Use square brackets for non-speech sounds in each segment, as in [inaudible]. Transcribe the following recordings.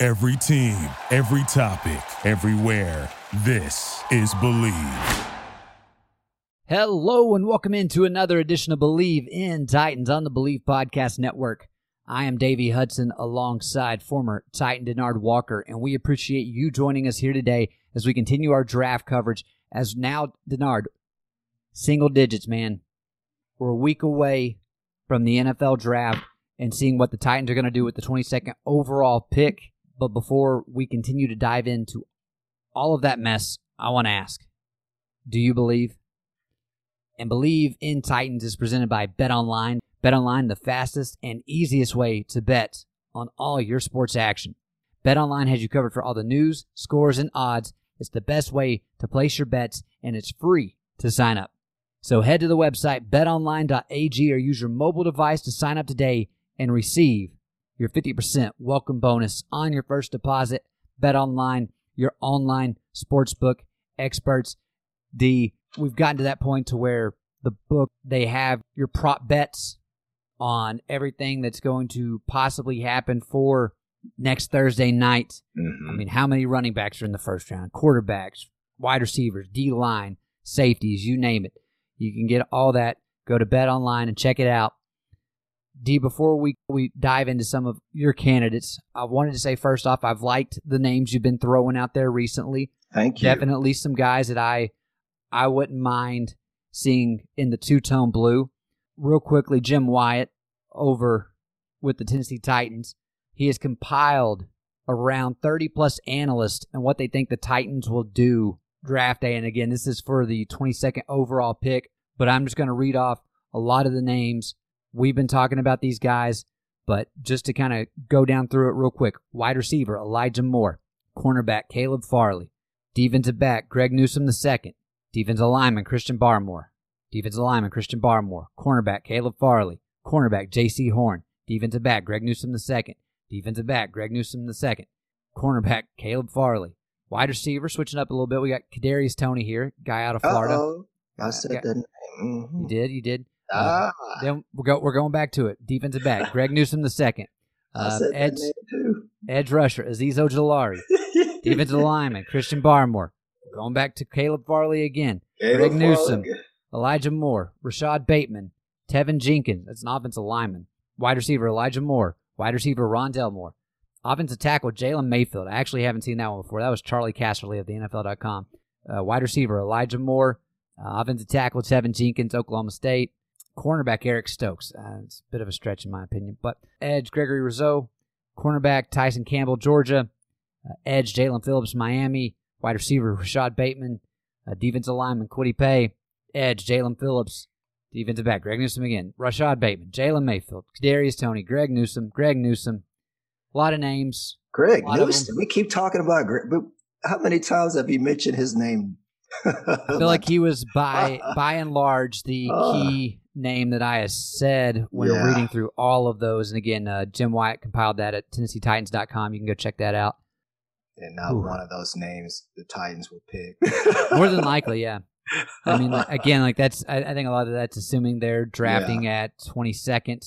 Every team, every topic, everywhere. This is Bleav. Hello and welcome into another edition of Bleav in Titans on the Bleav Podcast Network. I am Davey Hudson alongside former Titan Denard Walker, and we appreciate you joining us here today as we continue our draft coverage. As now, Denard, single digits, man. We're a week away from the NFL draft and seeing what the Titans are going to do with the 22nd overall pick. But before we continue to dive into all of that mess, I want to ask Do you believe? And Bleav in Titans is presented by Bet Online. Bet Online, the fastest and easiest way to bet on all your sports action. Bet Online has you covered for all the news, scores, and odds. It's the best way to place your bets, and it's free to sign up. So head to the website betonline.ag or use your mobile device to sign up today and receive your 50% welcome bonus on your first deposit. Bet online, your online sportsbook experts. The we've gotten to that point to where the book they have your prop bets on everything that's going to possibly happen for next Thursday night. Mm-hmm. I mean, how many running backs are in the first round? Quarterbacks, wide receivers, D line, safeties, you name it. You can get all that. Go to Bet Online and check it out. D, before we, we dive into some of your candidates, I wanted to say first off, I've liked the names you've been throwing out there recently. Thank you. Definitely some guys that I I wouldn't mind seeing in the two tone blue. Real quickly, Jim Wyatt over with the Tennessee Titans. He has compiled around 30 plus analysts and what they think the Titans will do draft day. And again, this is for the 22nd overall pick, but I'm just going to read off a lot of the names. We've been talking about these guys, but just to kind of go down through it real quick wide receiver, Elijah Moore, cornerback, Caleb Farley, defensive back, Greg Newsome II, defensive lineman, Christian Barmore, defensive lineman, Christian Barmore, cornerback, Caleb Farley, cornerback, Jaycee Horn, defensive back, Greg Newsome II, defensive back, Greg Newsome II, cornerback, Caleb Farley, wide receiver, switching up a little bit. We got Kadarius Toney here, guy out of Florida. Uh-oh. I said Yeah. that. Mhm. You did, you did. Ah, Then we're go we're going back to it. Defensive back, Greg Newsome the second. Uh, edge edge rusher, Azeez Ojulari. [laughs] Defensive lineman, Christian Barmore. Going back to Caleb Farley again. Caleb Greg Newsome. Farley. Elijah Moore, Rashod Bateman, Teven Jenkins. That's an offensive lineman. Wide receiver Elijah Moore. Wide receiver Rondale Moore. Offensive tackle Jalen Mayfield. I actually haven't seen that one before. That was Charley Casserly of the NFL.com. Uh, wide receiver Elijah Moore. Uh, offensive tackle Teven Jenkins, Oklahoma State. Cornerback Eric Stokes. Uh, it's a bit of a stretch in my opinion. But edge Gregory Rousseau. Cornerback Tyson Campbell, Georgia. Uh, edge Jaelan Phillips, Miami. Wide receiver Rashod Bateman. Uh, defensive lineman Kwity Paye. Edge Jaelan Phillips. Defensive back Greg Newsome again. Rashod Bateman. Jalen Mayfield. Darius Toney. Greg Newsome. Greg Newsome. A lot of names. Greg A lot of Newsome. We keep talking about Greg, but how many times have you mentioned his name? I feel like he was by [laughs] by and large the Uh. key name that I have said when Yeah. reading through all of those. And again, uh, Jim Wyatt compiled that at TennesseeTitans.com. You can go check that out. and not Ooh. one of those names the Titans will pick. [laughs] More than likely, yeah. I mean, like, [laughs] again, like that's I, I think a lot of that's assuming they're drafting at twenty second.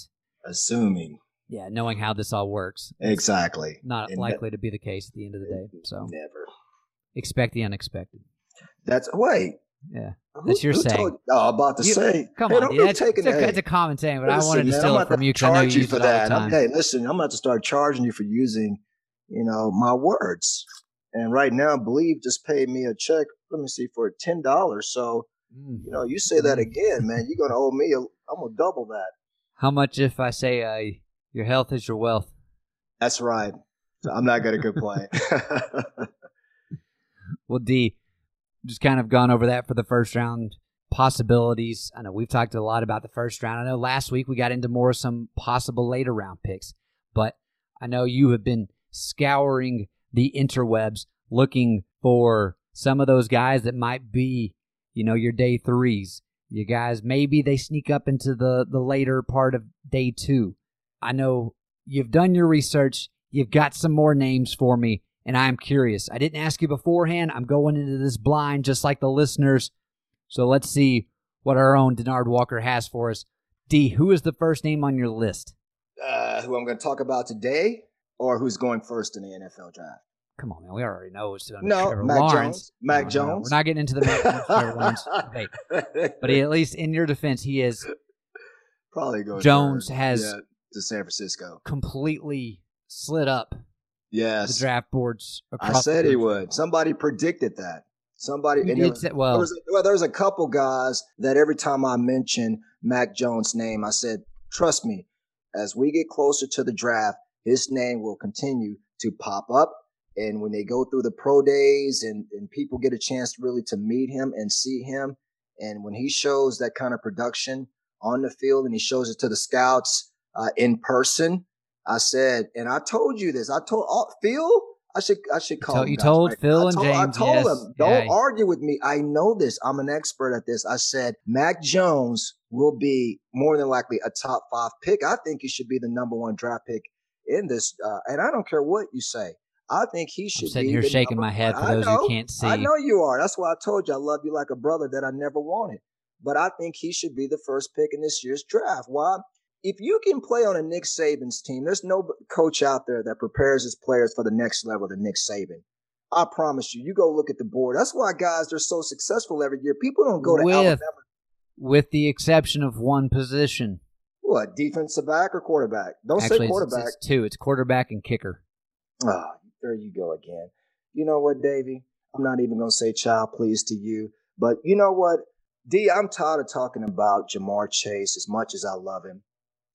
assuming Yeah, knowing how this all works. exactly. Not And likely to be the case at the end of the day. So never. expect the unexpected. That's wait. Yeah. That's your saying. told- oh, I'm about to You- say. Come hey, on, don't dude. That's, taking it's, a, it's a common saying, but I wanted to man, steal it from you because I know you use for that. I'm- time. Hey, listen, I'm about to start charging you for using, you know, my words. And right now, Bleav just paid me a check. Let me see for ten dollars. So Mm. you know, you say that again, man, you're gonna owe me. A, I'm gonna double that. How much if I say uh, your health is your wealth? That's right. I'm not gonna complain. [laughs] Well, D, just kind of gone over that for the first round possibilities. I know we've talked a lot about the first round. I know last week we got into more some possible later round picks, but I know you have been scouring the interwebs looking for some of those guys that might be, you know, your day threes. You guys, maybe they sneak up into the, the later part of day two. I know you've done your research. You've got some more names for me, and I'm curious. I didn't ask you beforehand. I'm going into this blind just like the listeners. So let's see what our own Denard Walker has for us. D, who is the first name on your list? Uh, who I'm going to talk about today, or who's going first in the NFL draft? Come on, man. We already know it's going to no, Trevor Mac Lawrence. Jones. Mac no, Jones. No, we're not getting into the Mac Jones, Trevor [laughs] Lawrence debate. But he, at least in your defense, he is probably going. Jones has yeah, to San Francisco completely slid up. Yes, the draft boards. I said he would. Somebody predicted that. Somebody. You did say, well, there was, well, there was a couple guys that every time I mentioned Mac Jones' name, I said, "Trust me, as we get closer to the draft, his name will continue to pop up and when they go through the pro days and, and people get a chance really to meet him and see him, and when he shows that kind of production on the field and he shows it to the scouts uh, in person, I said, and I told you this. I told oh, Phil, I should I should call. You, you told right? Phil and told, James. I told yes. him, don't yeah. argue with me. I know this. I'm an expert at this. I said Mac Jones will be more than likely a top five pick. I think he should be the number one draft pick in this. Uh, and I don't care what you say. I think he should. I'm sitting here shaking my head for those who can't see. I know you are. That's why I told you I love you like a brother that I never wanted. But I think he should be the first pick in this year's draft. Why? If you can play on a Nick Saban's team, there's no coach out there that prepares his players for the next level than Nick Saban. I promise you. You go look at the board. That's why guys they're so successful every year. People don't go to with, Alabama. With the exception of one position. What defensive back or quarterback? Don't Actually, say quarterback. It's, it's two. It's quarterback and kicker. Oh, there you go again. You know what, Davey? I'm not even gonna say child please to you, but you know what, D, I'm tired of talking about Ja'Marr Chase as much as I love him.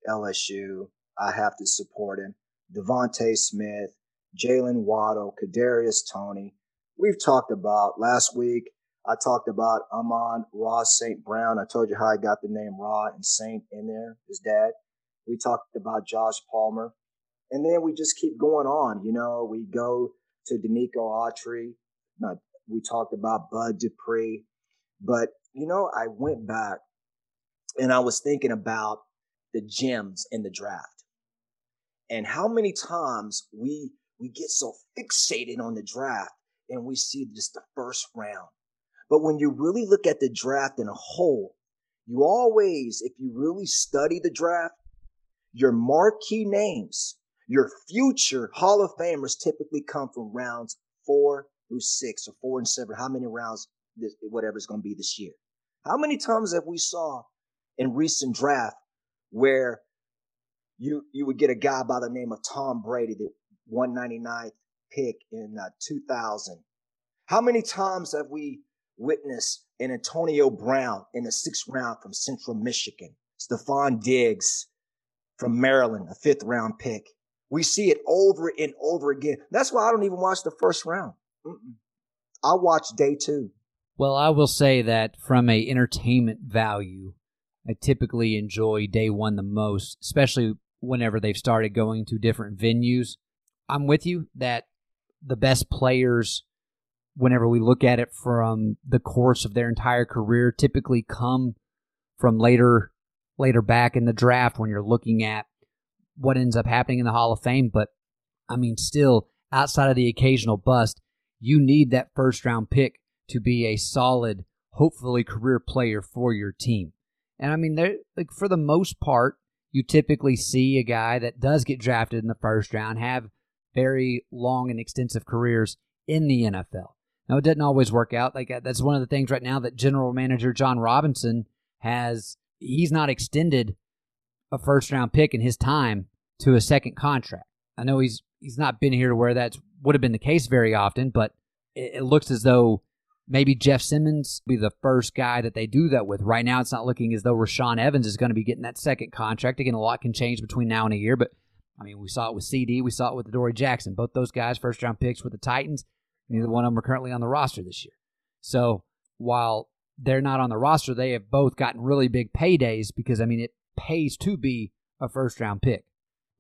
LSU, I have to support him. DeVonta Smith, Jaylen Waddle, Kadarius Toney. We've talked about last week. I talked about Amon Ross St. Brown. I told you how I got the name Ra and Saint in there, his dad. We talked about Josh Palmer. And then we just keep going on. You know, we go to Denico Autry. Not, we talked about Bud Dupree. But, you know, I went back and I was thinking about the gems in the draft and how many times we we get so fixated on the draft and we see just the first round. But when you really look at the draft in a whole, you always, if you really study the draft, your marquee names your future Hall of Famers typically come from rounds four through six or four and seven. How many rounds, whatever it's going to be this year? How many times have we saw in recent draft where you you would get a guy by the name of Tom Brady, the 199th pick in uh, 2000? How many times have we witnessed an Antonio Brown in the sixth round from Central Michigan? Stefon Diggs from Maryland, a fifth round pick. We see it over and over again. That's why I don't even watch the first round. Mm-mm. I watch day two. Well, I will say that from a entertainment value, I typically enjoy day one the most, especially whenever they've started going to different venues. I'm with you that the best players, whenever we look at it from the course of their entire career, typically come from later later back in the draft when you're looking at what ends up happening in the Hall of Fame. But I mean, still, outside of the occasional bust, you need that first round pick to be a solid, hopefully career player for your team. And I mean, there like for the most part, you typically see a guy that does get drafted in the first round have very long and extensive careers in the NFL. Now, it doesn't always work out. Like uh, that's one of the things right now that general manager Jon Robinson has. He's not extended a first round pick in his time to a second contract. I know he's he's not been here to where that would have been the case very often, but it, it looks as though maybe Jeff Simmons be the first guy that they do that with. Right now, it's not looking as though Rashaan Evans is going to be getting that second contract. Again, a lot can change between now and a year, but I mean, we saw it with CD, we saw it with Dory Jackson. Both those guys, first round picks with the Titans. Neither one of them are currently on the roster this year. So while they're not on the roster, they have both gotten really big paydays because I mean, it pays to be a first round pick.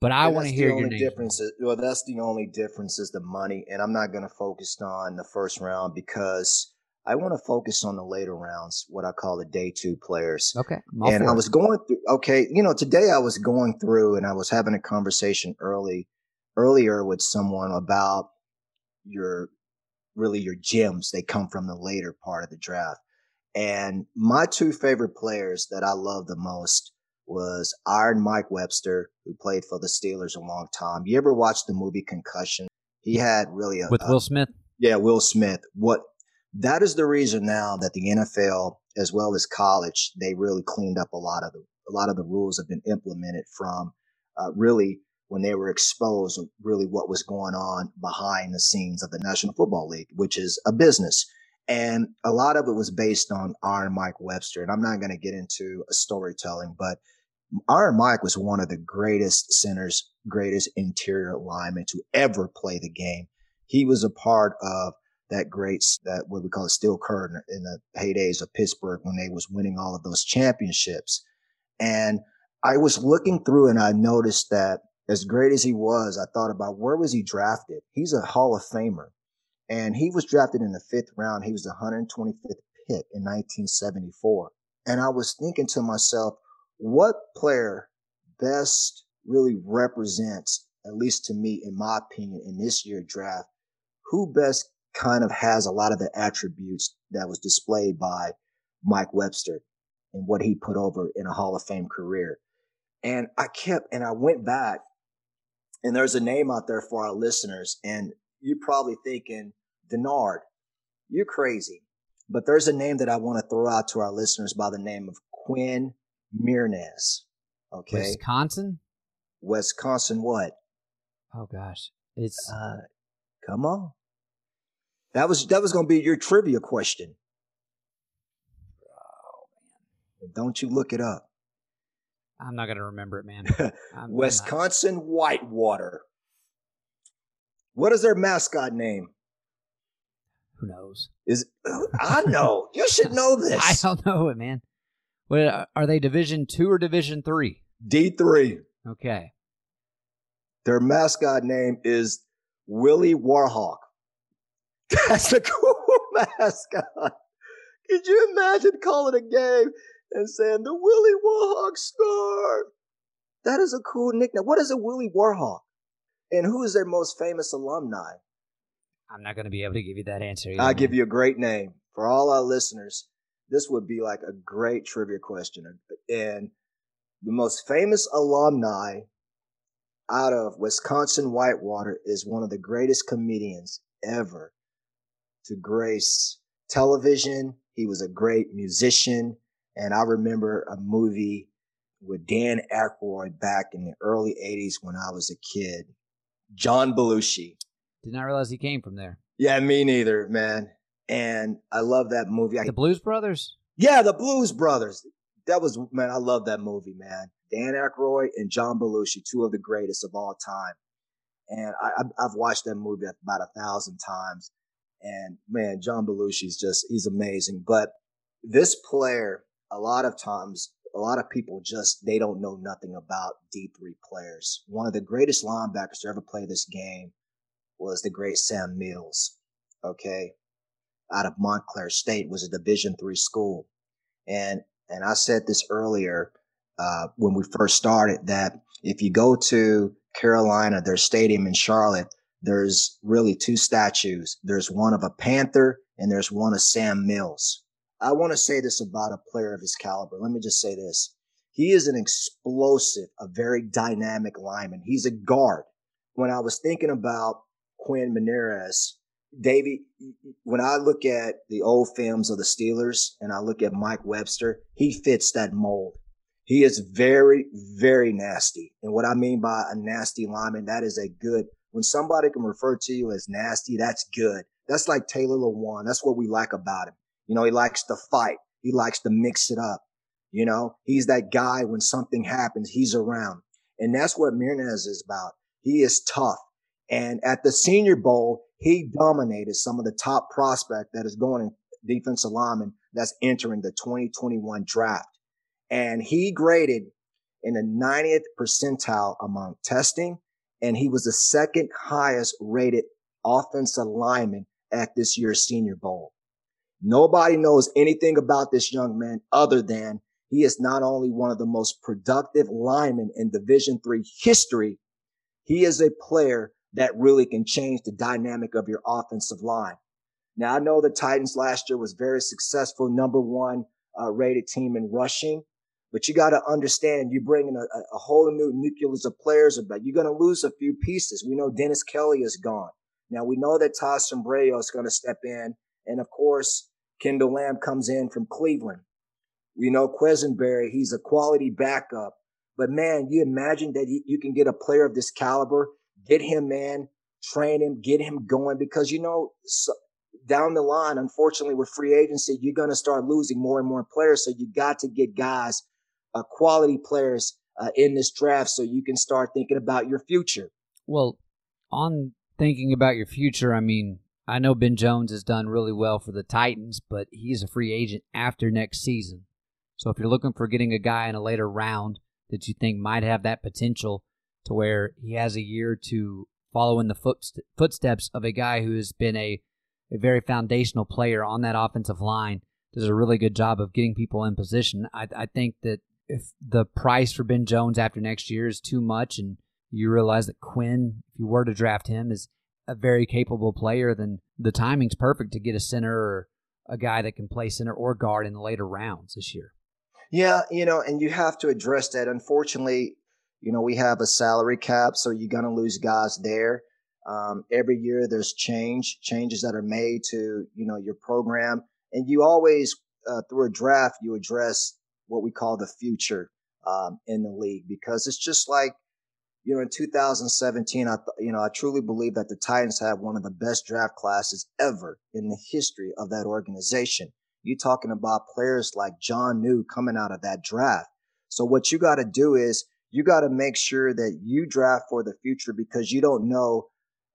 But I want to hear the your name. difference. Is, well, that's the only difference is the money, and I'm not going to focus on the first round because I want to focus on the later rounds, what I call the day two players. Okay. And I was going through. Okay, you know, today I was going through, and I was having a conversation early, earlier with someone about your, really your gems. They come from the later part of the draft, and my two favorite players that I love the most was Iron Mike Webster, who played for the Steelers a long time. You ever watch the movie Concussion? He had really a, with Will Smith. yeah, Will Smith. What that is the reason now that the NFL as well as college they really cleaned up a lot of the a lot of the rules have been implemented from uh, really when they were exposed really what was going on behind the scenes of the National Football League, which is a business. And a lot of it was based on Iron Mike Webster. And I'm not going to get into a storytelling, but Iron Mike was one of the greatest centers, greatest interior linemen to ever play the game. He was a part of that great, that what we call a steel curtain in the heydays of Pittsburgh when they was winning all of those championships. And I was looking through and I noticed that as great as he was, I thought about where was he drafted? He's a Hall of Famer. And he was drafted in the fifth round. He was the 125th pick in 1974. And I was thinking to myself, what player best really represents, at least to me, in my opinion, in this year draft, who best kind of has a lot of the attributes that was displayed by Mike Webster and what he put over in a Hall of Fame career. And I kept, and I went back, and there's a name out there for our listeners, and you're probably thinking, Denard, you're crazy. But there's a name that I want to throw out to our listeners by the name of Quinn Meinerz. Okay. Wisconsin. Wisconsin what? Oh gosh, it's Uh, come on. That was that was going to be your trivia question. Oh, don't you look it up. I'm not gonna remember it, man. [laughs] I'm- I'm not. Wisconsin Whitewater. What is their mascot name? Who knows? Is I know. [laughs] You should know this. I don't know it, man. What are they? Division two or Division three? D3. Okay. Their mascot name is Willie Warhawk. That's a cool [laughs] mascot. Could you imagine calling a game and saying the Willie Warhawk score? That is a cool nickname. What is a Willie Warhawk? And who is their most famous alumni? I'm not gonna be able to give you that answer. either, I'll give you a great name. For all our listeners, this would be like a great trivia question. And the most famous alumni out of Wisconsin Whitewater is one of the greatest comedians ever to grace television. He was a great musician. And I remember a movie with Dan Aykroyd back in the early 80s when I was a kid. John Belushi. Did not realize he came from there. Yeah, me neither, man. And I love that movie. The Blues Brothers. yeah, the Blues Brothers. That was man, I love that movie, man. Dan Aykroyd and John Belushi, two of the greatest of all time. And I, I've- I've watched that movie about a thousand times. And man, John Belushi's just he's amazing. But this player, a lot of times, a lot of people just they don't know nothing about D three players. One of the greatest linebackers to ever play this game was the great Sam Mills. Okay, out of Montclair State was a Division three school, and and I said this earlier uh, when we first started that if you go to Carolina, their stadium in Charlotte, there's really two statues. There's one of a Panther and there's one of Sam Mills. I want to say this about a player of his caliber. Let me just say this. He is an explosive, a very dynamic lineman. He's a guard. When I was thinking about Quinn Meinerz, Davey, when I look at the old films of the Steelers and I look at Mike Webster, he fits that mold. He is very, very nasty. And what I mean by a nasty lineman, that is a good, when somebody can refer to you as nasty, that's good. That's like Taylor Lewan. That's what we like about him. You know, he likes to fight. He likes to mix it up. You know, he's that guy when something happens, he's around. And that's what Meinerz is about. He is tough. And at the Senior Bowl, he dominated some of the top prospect that is going in defensive lineman that's entering the 2021 draft. And he graded in the 90th percentile among testing, and he was the second highest rated offensive lineman at this year's Senior Bowl. Nobody knows anything about this young man other than he is not only one of the most productive linemen in Division three history, he is a player that really can change the dynamic of your offensive line. Now, I know the Titans last year was very successful, number one uh, rated team in rushing, but you got to understand you're bringing a, a, whole new nucleus of players, about. you're going to lose a few pieces. We know Dennis Kelly is gone. Now we know that Todd Sambrailo is going to step in. And of course, Kendall Lamm comes in from Cleveland. We know Quessenberry, he's a quality backup. But man, you imagine that you can get a player of this caliber, get him, man, train him, get him going because you know, so down the line, unfortunately, with free agency, you're going to start losing more and more players. So you got to get guys, uh, quality players uh, in this draft so you can start thinking about your future. Well, on thinking about your future, I mean, I know Ben Jones has done really well for the Titans, but he's a free agent after next season. So if you're looking for getting a guy in a later round that you think might have that potential to where he has a year to follow in the footsteps of a guy who has been a, a very foundational player on that offensive line, does a really good job of getting people in position. I, I think that if the price for Ben Jones after next year is too much and you realize that Quinn, if you were to draft him, is a very capable player, then the timing's perfect to get a center or a guy that can play center or guard in the later rounds this year. Yeah, you know, and you have to address that. Unfortunately, you know, we have a salary cap, so you're going to lose guys there. Um, every year there's change, changes that are made to, you know, your program. And you always, uh, through a draft, you address what we call the future um, in the league because it's just like you know, in 2017, I, you know, I truly believe that the Titans have one of the best draft classes ever in the history of that organization. You're talking about players like Jonnu coming out of that draft. So what you got to do is you got to make sure that you draft for the future because you don't know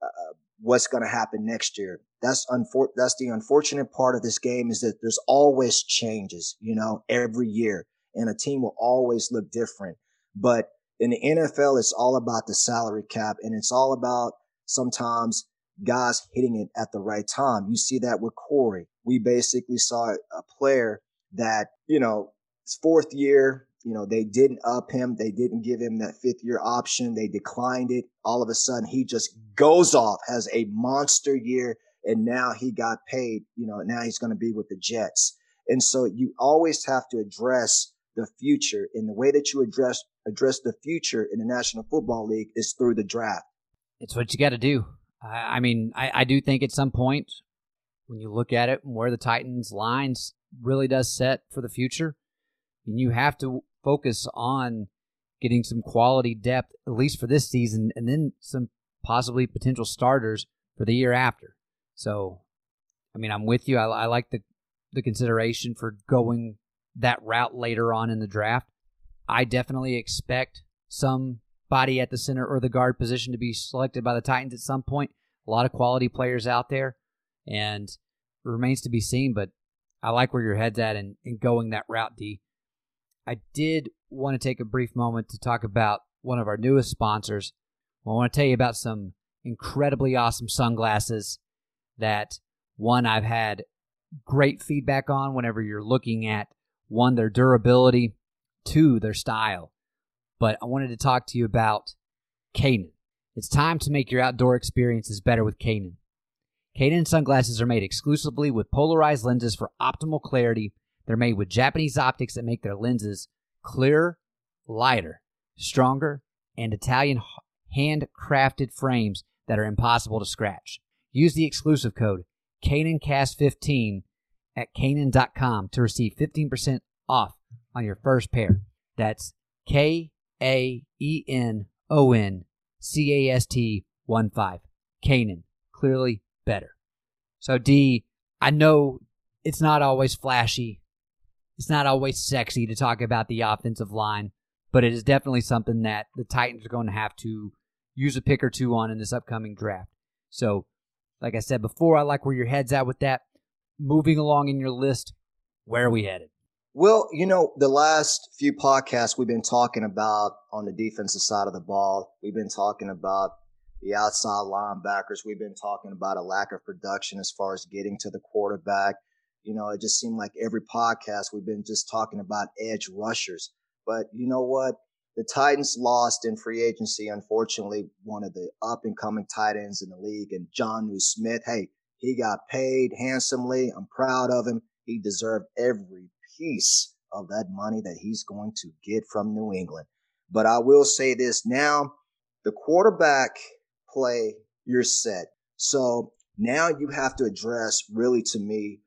uh, what's going to happen next year. That's unfor- that's the unfortunate part of this game is that there's always changes, you know, every year and a team will always look different. But in the NFL, it's all about the salary cap and it's all about sometimes guys hitting it at the right time. You see that with Corey. We basically saw a player that, you know, his fourth year, you know, they didn't up him. They didn't give him that fifth year option. They declined it. All of a sudden, he just goes off, has a monster year, and now he got paid. You know, now he's going to be with the Jets. And so you always have to address the future. And the way that you address address the future in the National Football League is through the draft. It's what you got to do. I, I mean, I, I do think at some point when you look at it, and where the Titans' lines really does set for the future, and you have to focus on getting some quality depth at least for this season, and then some possibly potential starters for the year after. So, I mean, I'm with you. I, I like the the consideration for going that route later on in the draft. I definitely expect somebody at the center or the guard position to be selected by the Titans at some point. A lot of quality players out there, and it remains to be seen. But I like where your head's at and, and going that route, D. I did want to take a brief moment to talk about one of our newest sponsors. I want to tell you about some incredibly awesome sunglasses that one I've had great feedback on whenever you're looking at one, their durability, two, their style. But I wanted to talk to you about Kaenon. It's time to make your outdoor experiences better with Kaenon. Kaenon sunglasses are made exclusively with polarized lenses for optimal clarity. They're made with Japanese optics that make their lenses clearer, lighter, stronger, and Italian handcrafted frames that are impossible to scratch. Use the exclusive code KaenonCast15 at Kaenon.com to receive 15% off on your first pair. That's K A E N O N C A S T 1 5. Kaenon. Clearly better. So, D, I know it's not always flashy. It's not always sexy to talk about the offensive line, but it is definitely something that the Titans are going to have to use a pick or two on in this upcoming draft. So, like I said before, I like where your head's at with that moving along in your list, where are we headed? Well, you know, the last few podcasts we've been talking about on the defensive side of the ball, we've been talking about the outside linebackers. We've been talking about a lack of production as far as getting to the quarterback. You know, it just seemed like every podcast we've been just talking about edge rushers. But you know what? The Titans lost in free agency, unfortunately, one of the up and coming tight ends in the league, and Jonnu Smith. Hey, he got paid handsomely. I'm proud of him. He deserved every piece of that money that he's going to get from New England. But I will say this now the quarterback play, you're set. So now you have to address, really, to me,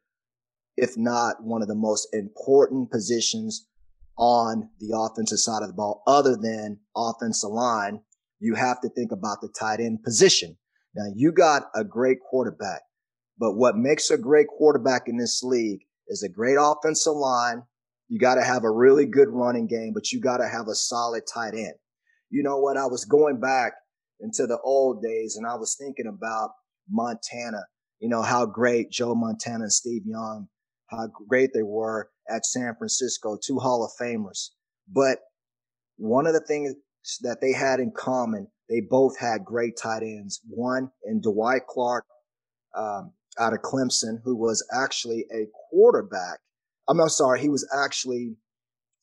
if not one of the most important positions on the offensive side of the ball, other than offensive line, you have to think about the tight end position. Now you got a great quarterback, but what makes a great quarterback in this league is a great offensive line. You got to have a really good running game, but you got to have a solid tight end. You know what? I was going back into the old days and I was thinking about Montana, you know, how great Joe Montana and Steve Young, how great they were at San Francisco, two Hall of Famers. But one of the things that they had in common, they both had great tight ends. One in Dwight Clark um, out of Clemson, who was actually a quarterback. I'm not sorry, he was actually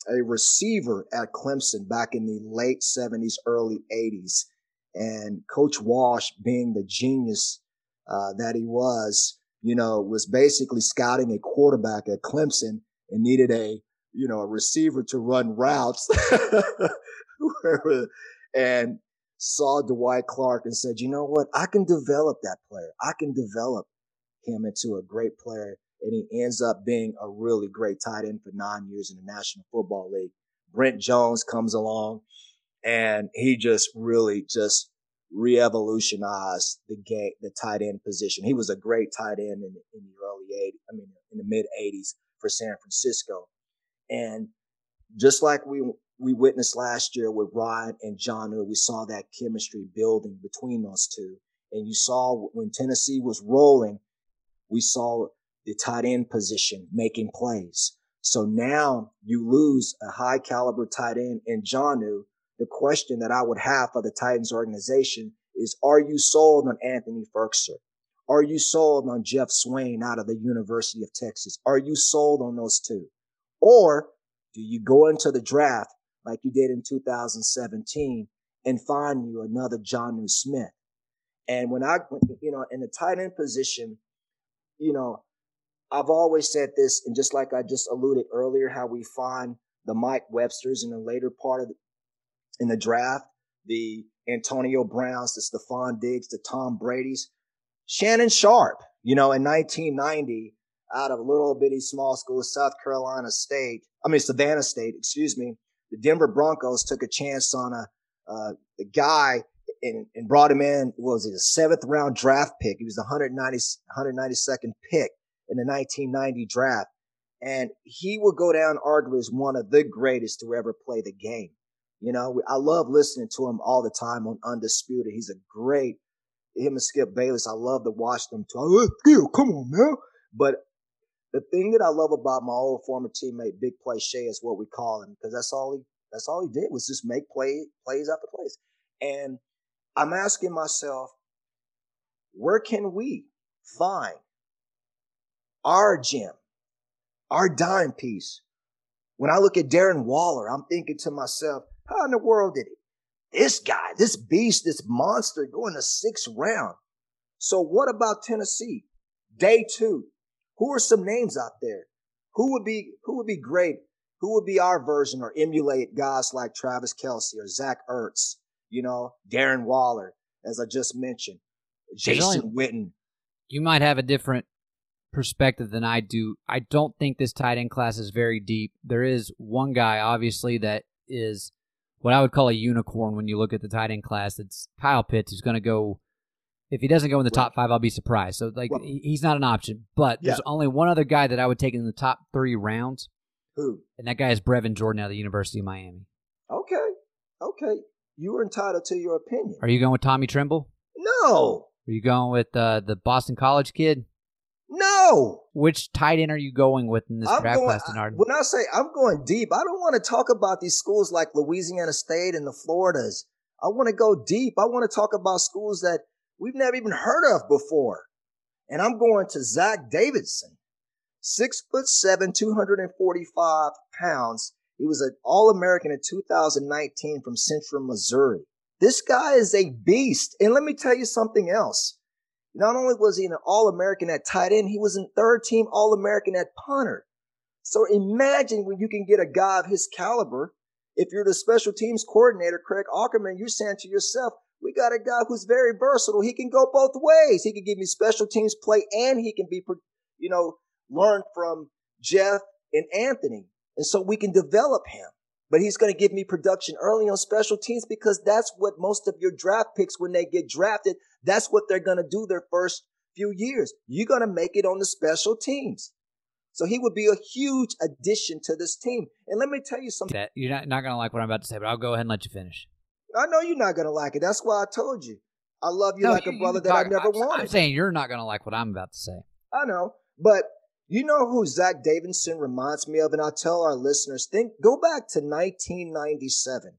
a receiver at Clemson back in the late 70s, early 80s. And Coach Walsh, being the genius uh, that he was, you know, was basically scouting a quarterback at Clemson and needed a, you know, a receiver to run routes. [laughs] and saw Dwight Clark and said, you know what? I can develop that player. I can develop him into a great player. And he ends up being a really great tight end for nine years in the National Football League. Brent Jones comes along and he just really just re-evolutionized the game, the tight end position. He was a great tight end in, in the early 80s, I mean, in the mid 80s for San Francisco. And just like we we witnessed last year with Ryan and Jonnu, we saw that chemistry building between those two. And you saw when Tennessee was rolling, we saw the tight end position making plays. So now you lose a high caliber tight end in Jonnu. The question that I would have for the Titans organization is, are you sold on Anthony Firkser? Are you sold on Geoff Swaim out of the University of Texas? Are you sold on those two? Or do you go into the draft like you did in 2017 and find you another Jonnu Smith? And when I, you know, in the tight end position, you know, I've always said this, and just like I just alluded earlier, how we find the Mike Websters in the later part of the, in the draft, the Antonio Browns, the Stefon Diggs, the Tom Brady's. Shannon Sharpe, you know, in 1990, out of a little bitty small school, South Carolina State, I mean, Savannah State, excuse me, the Denver Broncos took a chance on a, uh, a guy and, and, brought him in. Was it a seventh round draft pick? He was the 190, 192nd pick in the 1990 draft. And he will go down arguably as one of the greatest to ever play the game. You know, I love listening to him all the time on Undisputed. He's a great him and Skip Bayless, I love to watch them talk. Come on, man. But the thing that I love about my old former teammate, Big Play Shea, is what we call him, because that's all he that's all he did was just make play plays after plays. And I'm asking myself, where can we find our gem, our dime piece? When I look at Darren Waller, I'm thinking to myself, how in the world did he this guy, this beast, this monster going to sixth round. So what about Tennessee? Day two. Who are some names out there? Who would be who would be great? Who would be our version or emulate guys like Travis Kelce or Zach Ertz? You know, Darren Waller, as I just mentioned, Jason only, Witten. You might have a different perspective than I do. I don't think this tight end class is very deep. There is one guy, obviously, that is what I would call a unicorn when you look at the tight end class. It's Kyle Pitts who's going to go. If he doesn't go in the top five, I'll be surprised. So like well, he's not an option. But yeah. there's only one other guy that I would take in the top three rounds. Who? And that guy is Brevin Jordan out of the University of Miami. Okay. Okay. You are entitled to your opinion. Are you going with Tommy Tremble? No. Are you going with uh, the Boston College kid? No. Which tight end are you going with in this I'm draft going, class, Denard? When I say I'm going deep, I don't want to talk about these schools like Louisiana State and the Floridas. I want to go deep. I want to talk about schools that we've never even heard of before. And I'm going to Zach Davidson, six foot seven, 245 pounds. He was an All American in 2019 from Central Missouri. This guy is a beast. And let me tell you something else. Not only was he an All American at tight end, he was a third team All American at punter. So imagine when you can get a guy of his caliber. If you're the special teams coordinator, Craig Aukerman, you're saying to yourself, we got a guy who's very versatile. He can go both ways. He can give me special teams play and he can be, you know, learn from Jeff and Anthony. And so we can develop him. But he's going to give me production early on special teams because that's what most of your draft picks, when they get drafted, that's what they're going to do their first few years. You're going to make it on the special teams. So he would be a huge addition to this team. And let me tell you something. That, you're not, not going to like what I'm about to say, but I'll go ahead and let you finish. I know you're not going to like it. That's why I told you. I love you no, like you, a brother that talk, I never I'm, wanted. I'm saying you're not going to like what I'm about to say. I know. But you know who Zach Davidson reminds me of? And I'll tell our listeners, think, go back to 1997.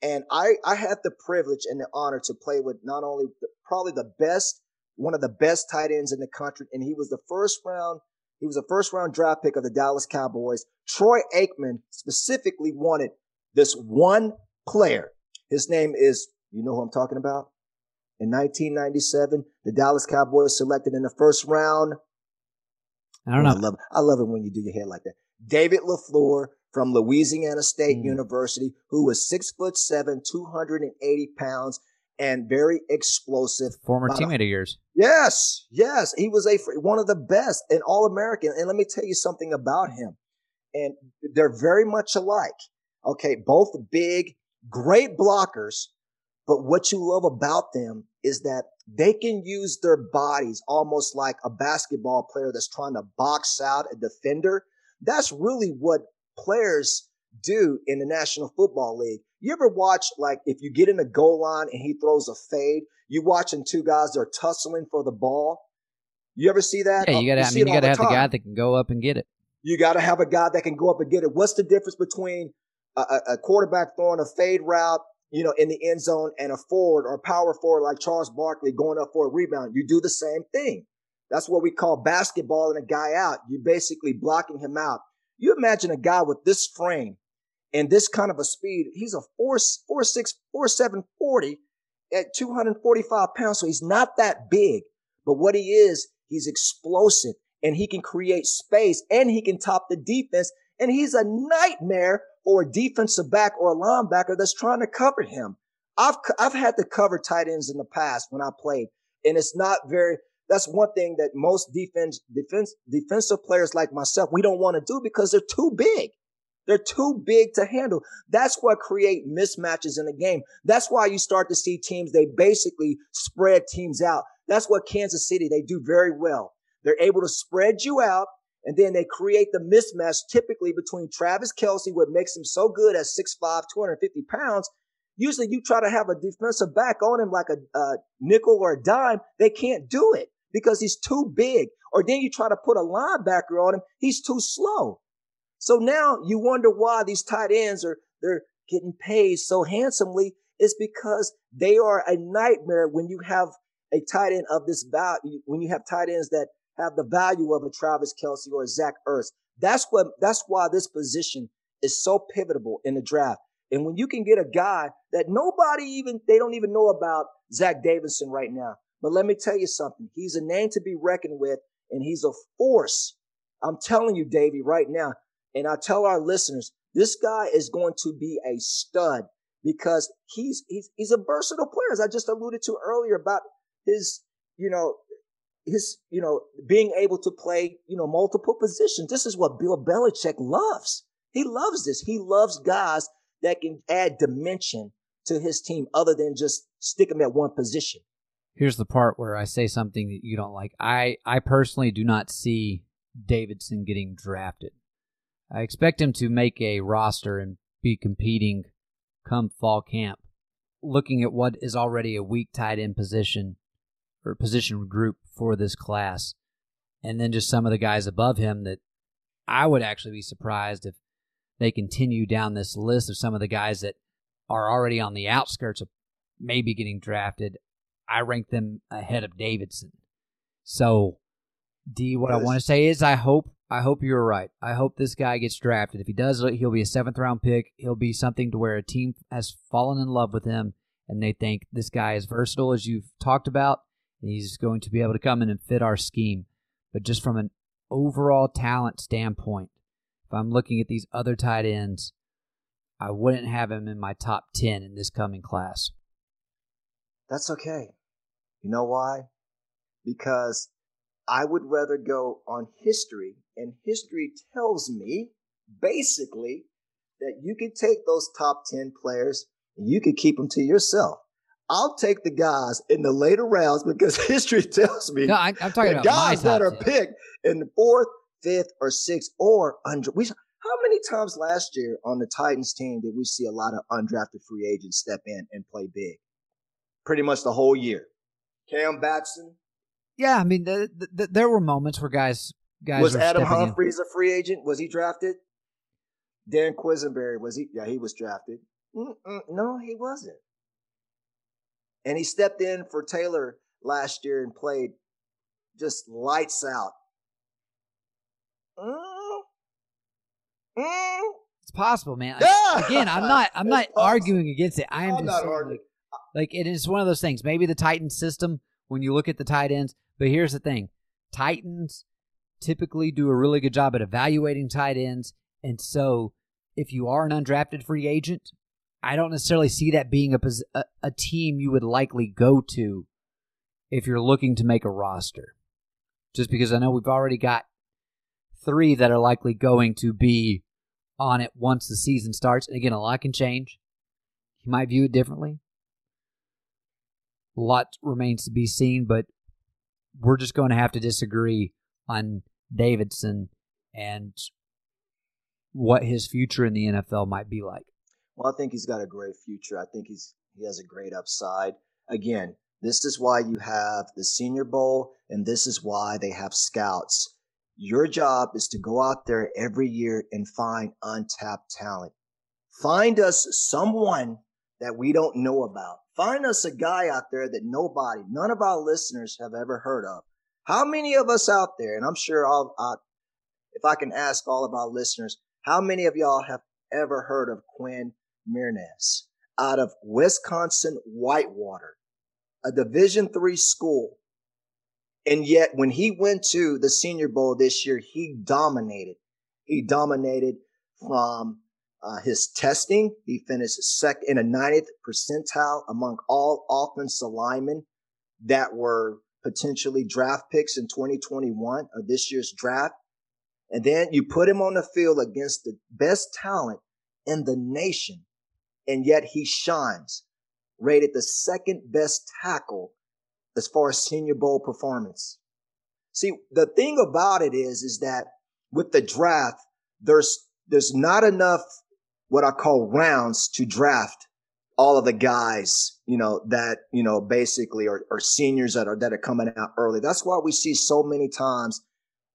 And I, I had the privilege and the honor to play with not only the, probably the best, one of the best tight ends in the country. And he was the first round, he was a first round draft pick of the Dallas Cowboys. Troy Aikman specifically wanted this one player. His name is, you know who I'm talking about? In 1997, the Dallas Cowboys selected in the first round. I don't know. I love, I love it when you do your hair like that. David LaFleur from Louisiana State mm. University, who was six foot seven, 280 pounds, and very explosive. Former uh, teammate of yours. Yes, yes. He was a one of the best, an All American. And let me tell you something about him. And they're very much alike. Okay, both big, great blockers. But what you love about them is that they can use their bodies almost like a basketball player that's trying to box out a defender. That's really what players do in the National Football League. You ever watch like if you get in the goal line and he throws a fade, you watching two guys that are tussling for the ball. You ever see that? Yeah, you uh, gotta. I mean, you gotta have the guy that can go up and get it. You gotta have a guy that can go up and get it. What's the difference between a, a quarterback throwing a fade route, you know, in the end zone, and a forward or power forward like Charles Barkley going up for a rebound? You do the same thing. That's what we call basketball and a guy out. You're basically blocking him out. You imagine a guy with this frame and this kind of a speed. He's a four, four, six, four, seven, 40 at 245 pounds. So he's not that big, but what he is, he's explosive and he can create space and he can top the defense. And he's a nightmare for a defensive back or a linebacker that's trying to cover him. I've, I've had to cover tight ends in the past when I played and it's not very, that's one thing that most defense, defense, defensive players like myself, we don't want to do because they're too big. They're too big to handle. That's what create mismatches in the game. That's why you start to see teams, they basically spread teams out. That's what Kansas City, they do very well. They're able to spread you out and then they create the mismatch typically between Travis Kelce, what makes him so good at 6'5, 250 pounds. Usually you try to have a defensive back on him like a, a nickel or a dime. They can't do it because he's too big. Or then you try to put a linebacker on him. He's too slow. So now you wonder why these tight ends are, they're getting paid so handsomely. It's because they are a nightmare when you have a tight end of this value, when you have tight ends that have the value of a Travis Kelce or a Zach Ertz. That's what, that's why this position is so pivotal in the draft. And when you can get a guy that nobody even, they don't even know about Zach Davidson right now. But let me tell you something. He's a name to be reckoned with and he's a force. I'm telling you, Davey, right now. And I tell our listeners, this guy is going to be a stud because he's, he's, he's a versatile player. As I just alluded to earlier about his, you know, his, you know, being able to play, you know, multiple positions. This is what Bill Belichick loves. He loves this. He loves guys that can add dimension to his team other than just stick him at one position here's the part where I say something that you don't like. I, I personally do not see Davidson getting drafted. I expect him to make a roster and be competing come fall camp, looking at what is already a weak tight end position or position group for this class. and then just some of the guys above him that I would actually be surprised if they continue down this list of some of the guys that are already on the outskirts of maybe getting drafted. I rank them ahead of Davidson. So, D, what. I want to say is I hope I hope you're right. I hope this guy gets drafted. If he does, he'll be a seventh round pick. He'll be something to where a team has fallen in love with him and they think this guy is versatile, as you've talked about. he's going to be able to come in and fit our scheme. But just from an overall talent standpoint, if I'm looking at these other tight ends, I wouldn't have him in my top 10 in this coming class. That's okay. You know why? Because I would rather go on history, and history tells me basically that you can take those top 10 players and you can keep them to yourself. I'll take the guys in the later rounds because [laughs] history tells me no, I, am talking about guys that are 10. picked in the fourth, fifth, or sixth, or under. We, how many times last year on the Titans team did we see a lot of undrafted free agents step in and play big? Pretty much the whole year. Cam Batson. Yeah, I mean, the, the, there were moments where guys guys was Adam Humphries a free agent? Was he drafted? Dan Quisenberry was he? Yeah, he was drafted. Mm-mm, no, he wasn't. And he stepped in for Taylor last year and played just lights out. Mm, mm. It's possible, man. Again, I'm not. I'm [laughs] not arguing against it. I am I'm just arguing. Like, like it is one of those things. Maybe the Titan system when you look at the tight ends. But here's the thing: Titans typically do a really good job at evaluating tight ends, and so if you are an undrafted free agent, I don't necessarily see that being a, a, a team you would likely go to if you're looking to make a roster. Just because I know we've already got three that are likely going to be on it once the season starts. And again, a lot can change. You might view it differently. A lot remains to be seen, but we're just going to have to disagree on Davidson and what his future in the NFL might be like. Well, I think he's got a great future. I think he's he has a great upside. Again, this is why you have the Senior Bowl, and this is why they have scouts. Your job is to go out there every year and find untapped talent. Find us someone that we don't know about. Find us a guy out there that nobody, none of our listeners have ever heard of. How many of us out there, and I'm sure I'll, I'll if I can ask all of our listeners, how many of y'all have ever heard of Quinn Meinerz out of Wisconsin Whitewater, a Division three school. And yet, when he went to the Senior Bowl this year, he dominated. He dominated from uh, his testing. He finished second in a 90th percentile among all offensive linemen that were potentially draft picks in 2021 or this year's draft. And then you put him on the field against the best talent in the nation and yet he shines. Rated the second best tackle as far as Senior Bowl performance. See, the thing about it is, is that with the draft, there's there's not enough what I call rounds to draft all of the guys, you know, that, you know, basically are, are seniors that are that are coming out early. That's why we see so many times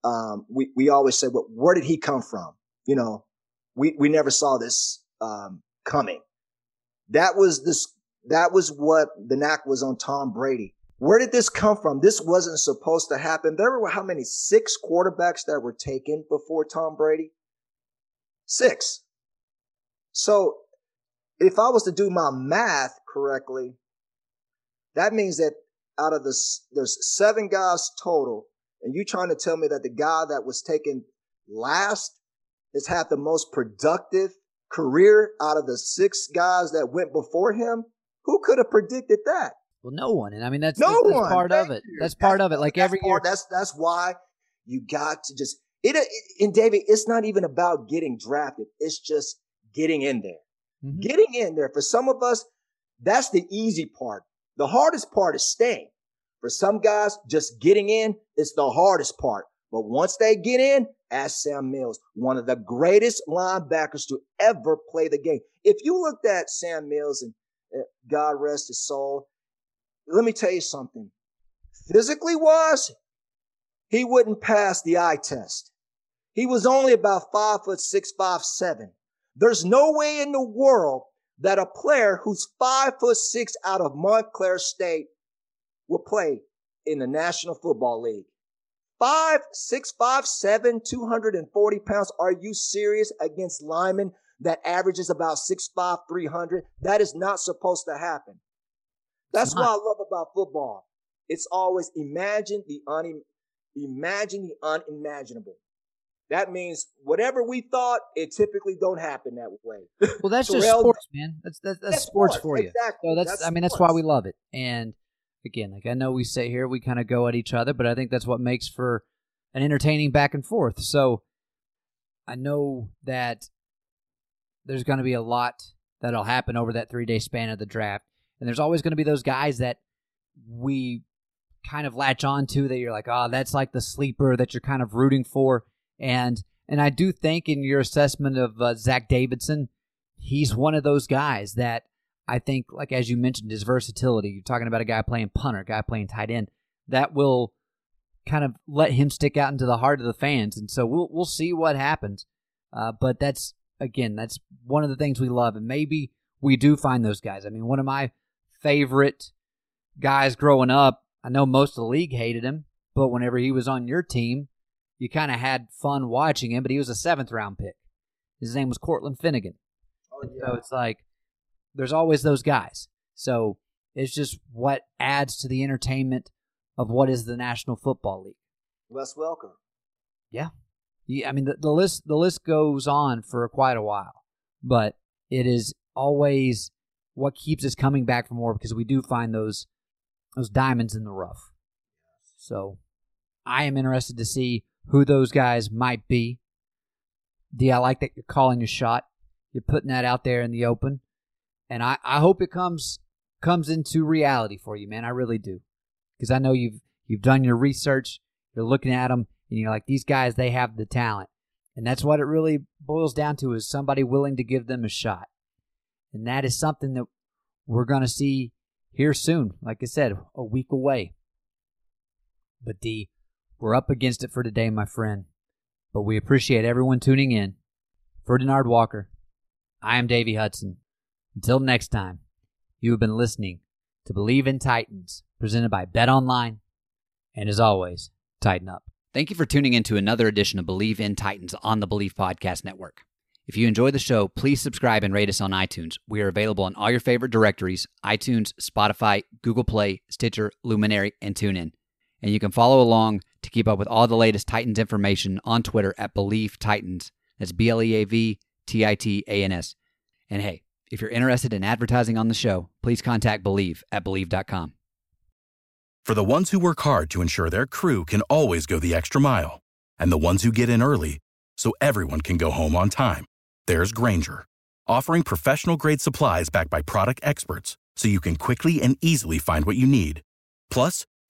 um, we, we always say, well, where did he come from? You know, we, we never saw this um, coming. That was this, that was what the knack was on Tom Brady. Where did this come from? This wasn't supposed to happen. There were how many? Six quarterbacks that were taken before Tom Brady? Six. So if I was to do my math correctly, that means that out of this, there's seven guys total. And you trying to tell me that the guy that was taken last has had the most productive career out of the six guys that went before him, who could have predicted that? Well, no one. And I mean, that's, no that's, that's one. part Thank of it. You. That's part of it. Like every year. That's, that's why you got to just, it, it, and David, it's not even about getting drafted. It's just getting in there. Mm-hmm. Getting in there. For some of us, that's the easy part. The hardest part is staying. For some guys, just getting in is the hardest part. But once they get in, ask Sam Mills, one of the greatest linebackers to ever play the game. If you looked at Sam Mills and uh, God rest his soul, let me tell you something. Physically wise, he wouldn't pass the eye test. He was only about five foot six, five, seven. There's no way in the world that a player who's five foot six out of Montclair State will play in the National Football League. Five, six, five, seven, 240 pounds. Are you serious against linemen that averages about six, five, 300? That is not supposed to happen. That's what I love about football. It's always imagine the un, imagine the unimaginable. That means whatever we thought, it typically don't happen that way. Well, that's just sports, man. That's that's, that's, that's sports, sports, for you. Exactly. So that's, that's I mean that's why we love it. And again, like I know we sit here, we kind of go at each other, but I think that's what makes for an entertaining back and forth. So I know that there's going to be a lot that'll happen over that three day span of the draft, and there's always going to be those guys that we kind of latch on to that you're like, oh, that's like the sleeper that you're kind of rooting for, and and I do think in your assessment of uh, Zach Davidson, he's one of those guys that I think, like as you mentioned, his versatility. You're talking about a guy playing punter, guy playing tight end. That will kind of let him stick out into the heart of the fans, and so we'll we'll see what happens. Uh, but that's again, that's one of the things we love, and maybe we do find those guys. I mean, one of my favorite guys growing up. I know most of the league hated him, but whenever he was on your team, you kind of had fun watching him. But he was a seventh round pick. His name was Cortland Finnegan. Oh, yeah. So it's like there's always those guys. So it's just what adds to the entertainment of what is the National Football League. Wes Welker. Yeah. yeah I mean, the, the list the list goes on for quite a while, but it is always what keeps us coming back for more because we do find those those diamonds in the rough. So I am interested to see who those guys might be. D, I like that you're calling your shot. You're putting that out there in the open and I, I hope it comes comes into reality for you, man. I really do, because I know you've you've done your research. You're looking at them, and you're like, these guys, they have the talent, and that's what it really boils down to: is somebody willing to give them a shot, and that is something that we're gonna see here soon. Like I said, a week away. But D, we're up against it for today, my friend. But we appreciate everyone tuning in. For Denard Walker, I am Davey Hudson. Until next time, you have been listening to Bleav in Titans, presented by Bet Online. And as always, tighten up. Thank you for tuning in to another edition of Bleav in Titans on the Bleav Podcast Network. If you enjoy the show, please subscribe and rate us on iTunes. We are available on all your favorite directories iTunes, Spotify, Google Play, Stitcher, Luminary, and TuneIn. And you can follow along to keep up with all the latest Titans information on Twitter at Bleav Titans. That's B L E A V T I T A N S. And hey, if you're interested in advertising on the show, please contact Bleav at Bleav.com. For the ones who work hard to ensure their crew can always go the extra mile, and the ones who get in early so everyone can go home on time, there's Grainger, offering professional grade supplies backed by product experts so you can quickly and easily find what you need. Plus,